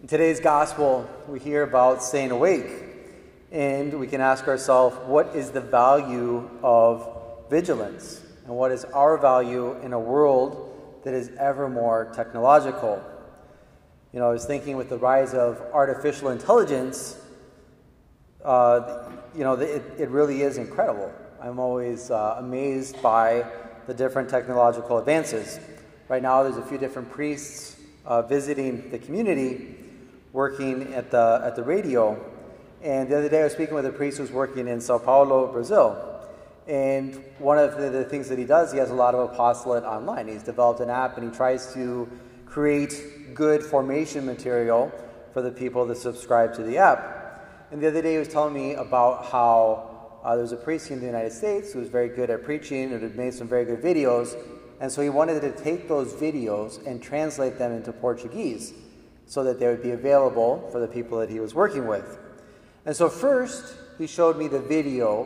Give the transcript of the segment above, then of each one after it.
In today's gospel, we hear about staying awake, and we can ask ourselves what is the value of vigilance? And what is our value in a world that is ever more technological? You know, I was thinking with the rise of artificial intelligence, uh, you know, it, it really is incredible. I'm always uh, amazed by the different technological advances. Right now, there's a few different priests uh, visiting the community working at the, at the radio. And the other day I was speaking with a priest who's working in Sao Paulo, Brazil. And one of the, the, things that he does, he has a lot of apostolate online. He's developed an app and he tries to create good formation material for the people that subscribe to the app. And the other day he was telling me about how uh, there was a priest in the United States who was very good at preaching and had made some very good videos. And so he wanted to take those videos and translate them into Portuguese so that they would be available for the people that he was working with. And so, first, he showed me the video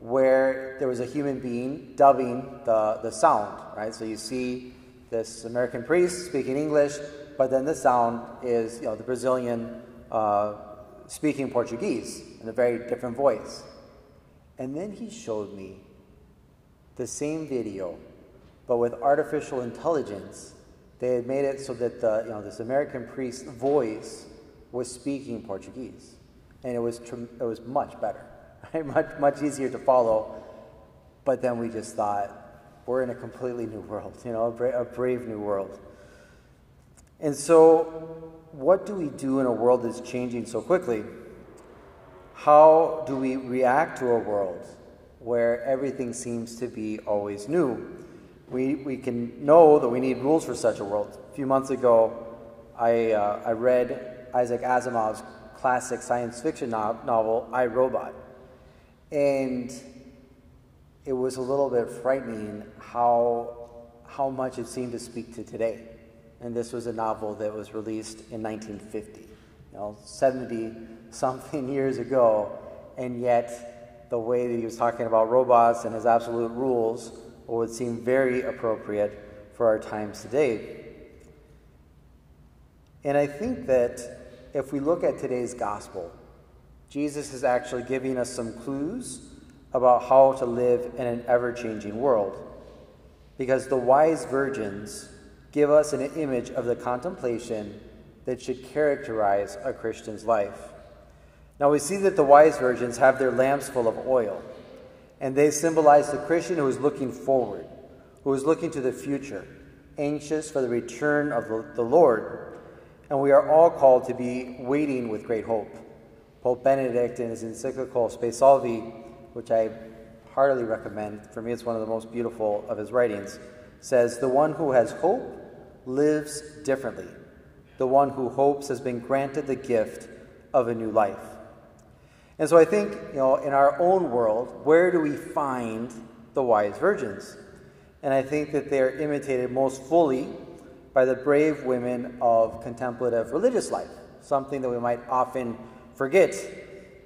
where there was a human being dubbing the, the sound, right? So you see this American priest speaking English, but then the sound is, you know, the Brazilian uh, speaking Portuguese in a very different voice. And then he showed me the same video, but with artificial intelligence they had made it so that the, you know, this American priest's voice was speaking Portuguese. And it was, it was much better, right? much, much easier to follow. But then we just thought, we're in a completely new world, you know, a, a brave new world. And so, what do we do in a world that's changing so quickly? How do we react to a world where everything seems to be always new? We, we can know that we need rules for such a world. A few months ago, I, uh, I read Isaac Asimov's classic science fiction no- novel, I, Robot. And it was a little bit frightening how, how much it seemed to speak to today. And this was a novel that was released in 1950, you know, 70 something years ago. And yet, the way that he was talking about robots and his absolute rules would seem very appropriate for our times today. And I think that if we look at today's gospel, Jesus is actually giving us some clues about how to live in an ever changing world. Because the wise virgins give us an image of the contemplation that should characterize a Christian's life. Now we see that the wise virgins have their lamps full of oil and they symbolize the Christian who is looking forward, who is looking to the future, anxious for the return of the Lord. And we are all called to be waiting with great hope. Pope Benedict, in his encyclical Spe Salvi, which I heartily recommend, for me it's one of the most beautiful of his writings, says, The one who has hope lives differently. The one who hopes has been granted the gift of a new life. And so I think, you know, in our own world, where do we find the wise virgins? And I think that they are imitated most fully by the brave women of contemplative religious life, something that we might often forget.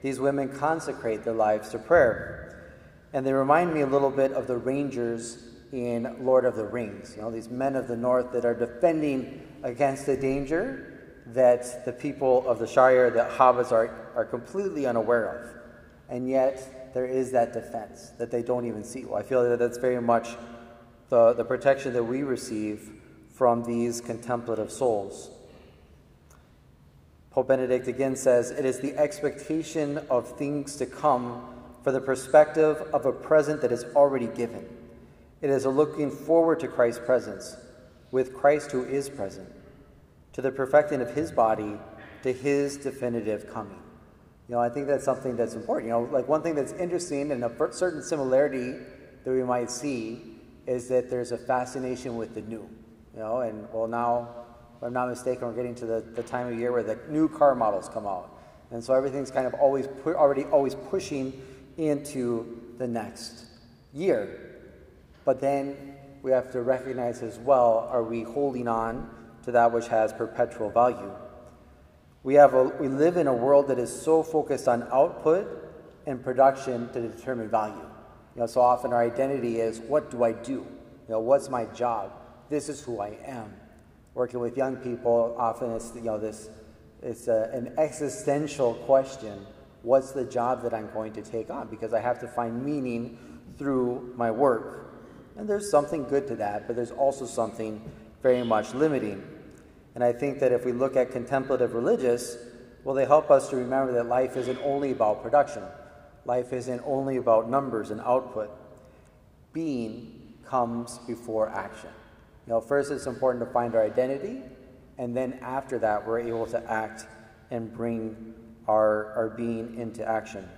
These women consecrate their lives to prayer. And they remind me a little bit of the rangers in Lord of the Rings, you know, these men of the north that are defending against the danger that the people of the Shire, the hobbits, are, are completely unaware of. And yet, there is that defense that they don't even see. Well, I feel that that's very much the, the protection that we receive from these contemplative souls. Pope Benedict again says, It is the expectation of things to come for the perspective of a present that is already given. It is a looking forward to Christ's presence with Christ who is present to the perfecting of his body, to his definitive coming. You know, I think that's something that's important. You know, like one thing that's interesting and a certain similarity that we might see is that there's a fascination with the new. You know, and well, now, if I'm not mistaken, we're getting to the, the time of year where the new car models come out. And so everything's kind of always pu- already always pushing into the next year. But then we have to recognize as well are we holding on to that which has perpetual value. We, have a, we live in a world that is so focused on output and production to determine value. You know, so often our identity is what do I do? You know, what's my job? This is who I am. Working with young people, often it's you know this it's a, an existential question. What's the job that I'm going to take on? Because I have to find meaning through my work. And there's something good to that, but there's also something very much limiting. And I think that if we look at contemplative religious, well, they help us to remember that life isn't only about production, life isn't only about numbers and output. Being comes before action. You know, first it's important to find our identity, and then after that, we're able to act and bring our, our being into action.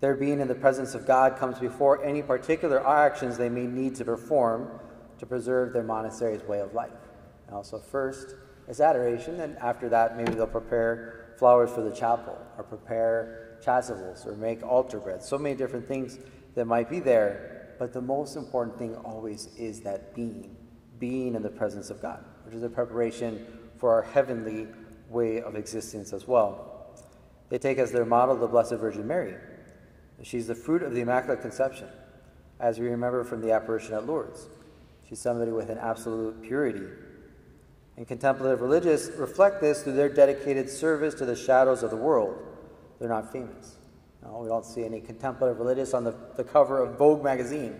Their being in the presence of God comes before any particular actions they may need to perform to preserve their monastery's way of life. And also, first is adoration, and after that, maybe they'll prepare flowers for the chapel, or prepare chasubles, or make altar bread. So many different things that might be there, but the most important thing always is that being, being in the presence of God, which is a preparation for our heavenly way of existence as well. They take as their model the Blessed Virgin Mary. She's the fruit of the Immaculate Conception, as we remember from the apparition at Lourdes. She's somebody with an absolute purity. And contemplative religious reflect this through their dedicated service to the shadows of the world. They're not famous. No, we don't see any contemplative religious on the, the cover of Vogue magazine.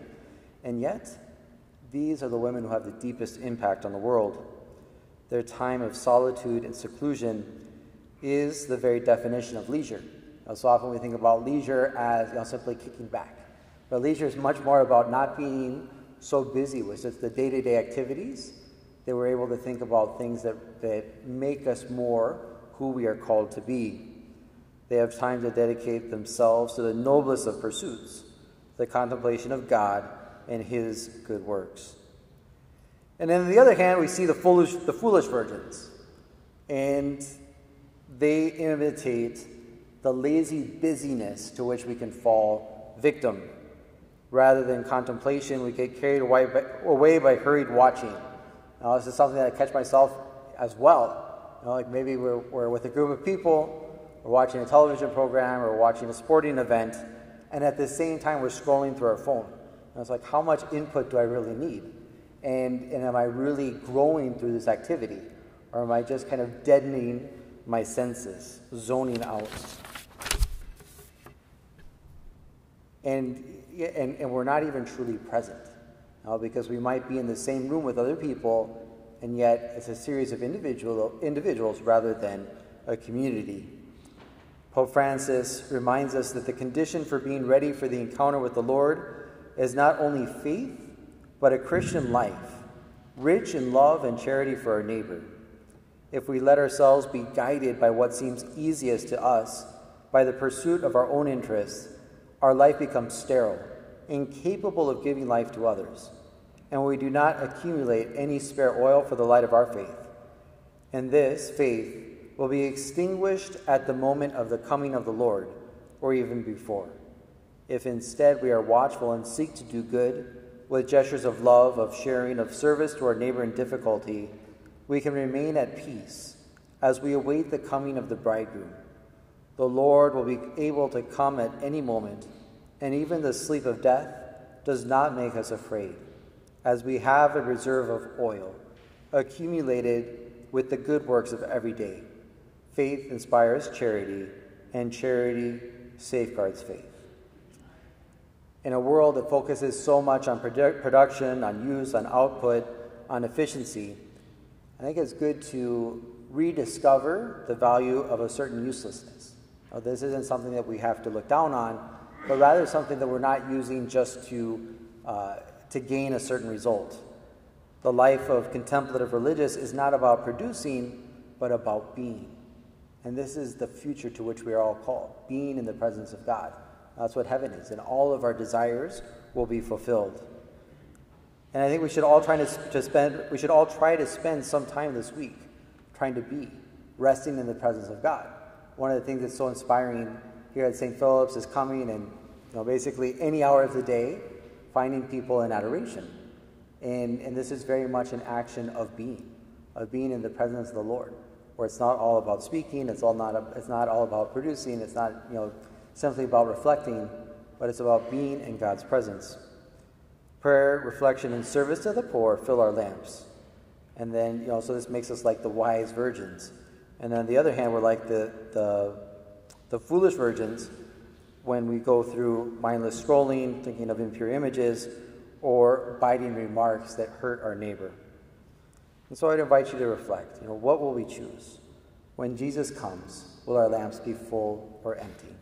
And yet, these are the women who have the deepest impact on the world. Their time of solitude and seclusion is the very definition of leisure. Now, so often we think about leisure as you know, simply kicking back. But leisure is much more about not being so busy with just the day to day activities that we're able to think about things that, that make us more who we are called to be. They have time to dedicate themselves to the noblest of pursuits, the contemplation of God and His good works. And then on the other hand, we see the foolish, the foolish virgins. And they imitate the lazy busyness to which we can fall victim. Rather than contemplation, we get carried away by, away by hurried watching. Now, this is something that I catch myself as well. You know, like maybe we're, we're with a group of people, we're watching a television program, or watching a sporting event, and at the same time, we're scrolling through our phone. And it's like, how much input do I really need? And, and am I really growing through this activity? Or am I just kind of deadening my senses, zoning out? And, and, and we're not even truly present uh, because we might be in the same room with other people, and yet it's a series of individual, individuals rather than a community. Pope Francis reminds us that the condition for being ready for the encounter with the Lord is not only faith, but a Christian life, rich in love and charity for our neighbor. If we let ourselves be guided by what seems easiest to us, by the pursuit of our own interests, our life becomes sterile, incapable of giving life to others, and we do not accumulate any spare oil for the light of our faith. And this faith will be extinguished at the moment of the coming of the Lord, or even before. If instead we are watchful and seek to do good, with gestures of love, of sharing, of service to our neighbor in difficulty, we can remain at peace as we await the coming of the bridegroom. The Lord will be able to come at any moment, and even the sleep of death does not make us afraid, as we have a reserve of oil accumulated with the good works of every day. Faith inspires charity, and charity safeguards faith. In a world that focuses so much on produ- production, on use, on output, on efficiency, I think it's good to rediscover the value of a certain uselessness. Now, this isn't something that we have to look down on, but rather something that we're not using just to, uh, to gain a certain result. The life of contemplative religious is not about producing, but about being. And this is the future to which we are all called being in the presence of God. That's what heaven is, and all of our desires will be fulfilled. And I think we should all try to, to spend we should all try to spend some time this week trying to be resting in the presence of God one of the things that's so inspiring here at St. Philip's is coming and you know, basically any hour of the day finding people in adoration. And, and this is very much an action of being, of being in the presence of the Lord, where it's not all about speaking, it's, all not, it's not all about producing, it's not you know, simply about reflecting, but it's about being in God's presence. Prayer, reflection, and service to the poor fill our lamps. And then, you know, so this makes us like the wise virgins And on the other hand, we're like the, the, the foolish virgins when we go through mindless scrolling, thinking of impure images, or biting remarks that hurt our neighbor. And so I'd invite you to reflect. You know, what will we choose? When Jesus comes, will our lamps be full or empty?